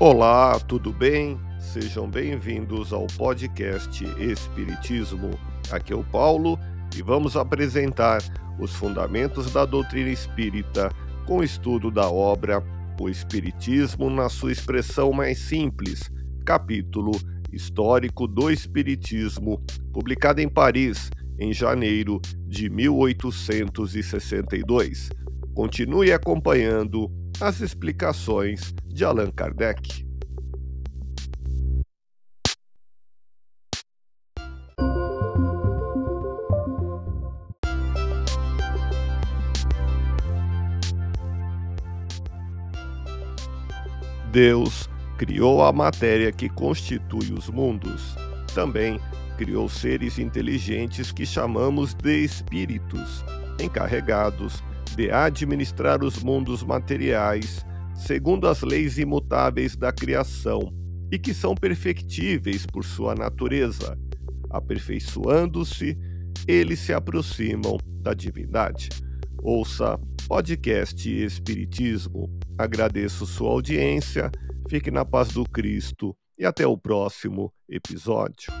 Olá, tudo bem? Sejam bem-vindos ao podcast Espiritismo. Aqui é o Paulo e vamos apresentar os fundamentos da doutrina espírita com o estudo da obra O Espiritismo na sua expressão mais simples, capítulo Histórico do Espiritismo, publicado em Paris em janeiro de 1862. Continue acompanhando as explicações de Allan Kardec. Deus criou a matéria que constitui os mundos. Também criou seres inteligentes que chamamos de espíritos, encarregados de administrar os mundos materiais segundo as leis imutáveis da criação e que são perfectíveis por sua natureza. Aperfeiçoando-se, eles se aproximam da divindade. Ouça podcast Espiritismo. Agradeço sua audiência, fique na paz do Cristo e até o próximo episódio.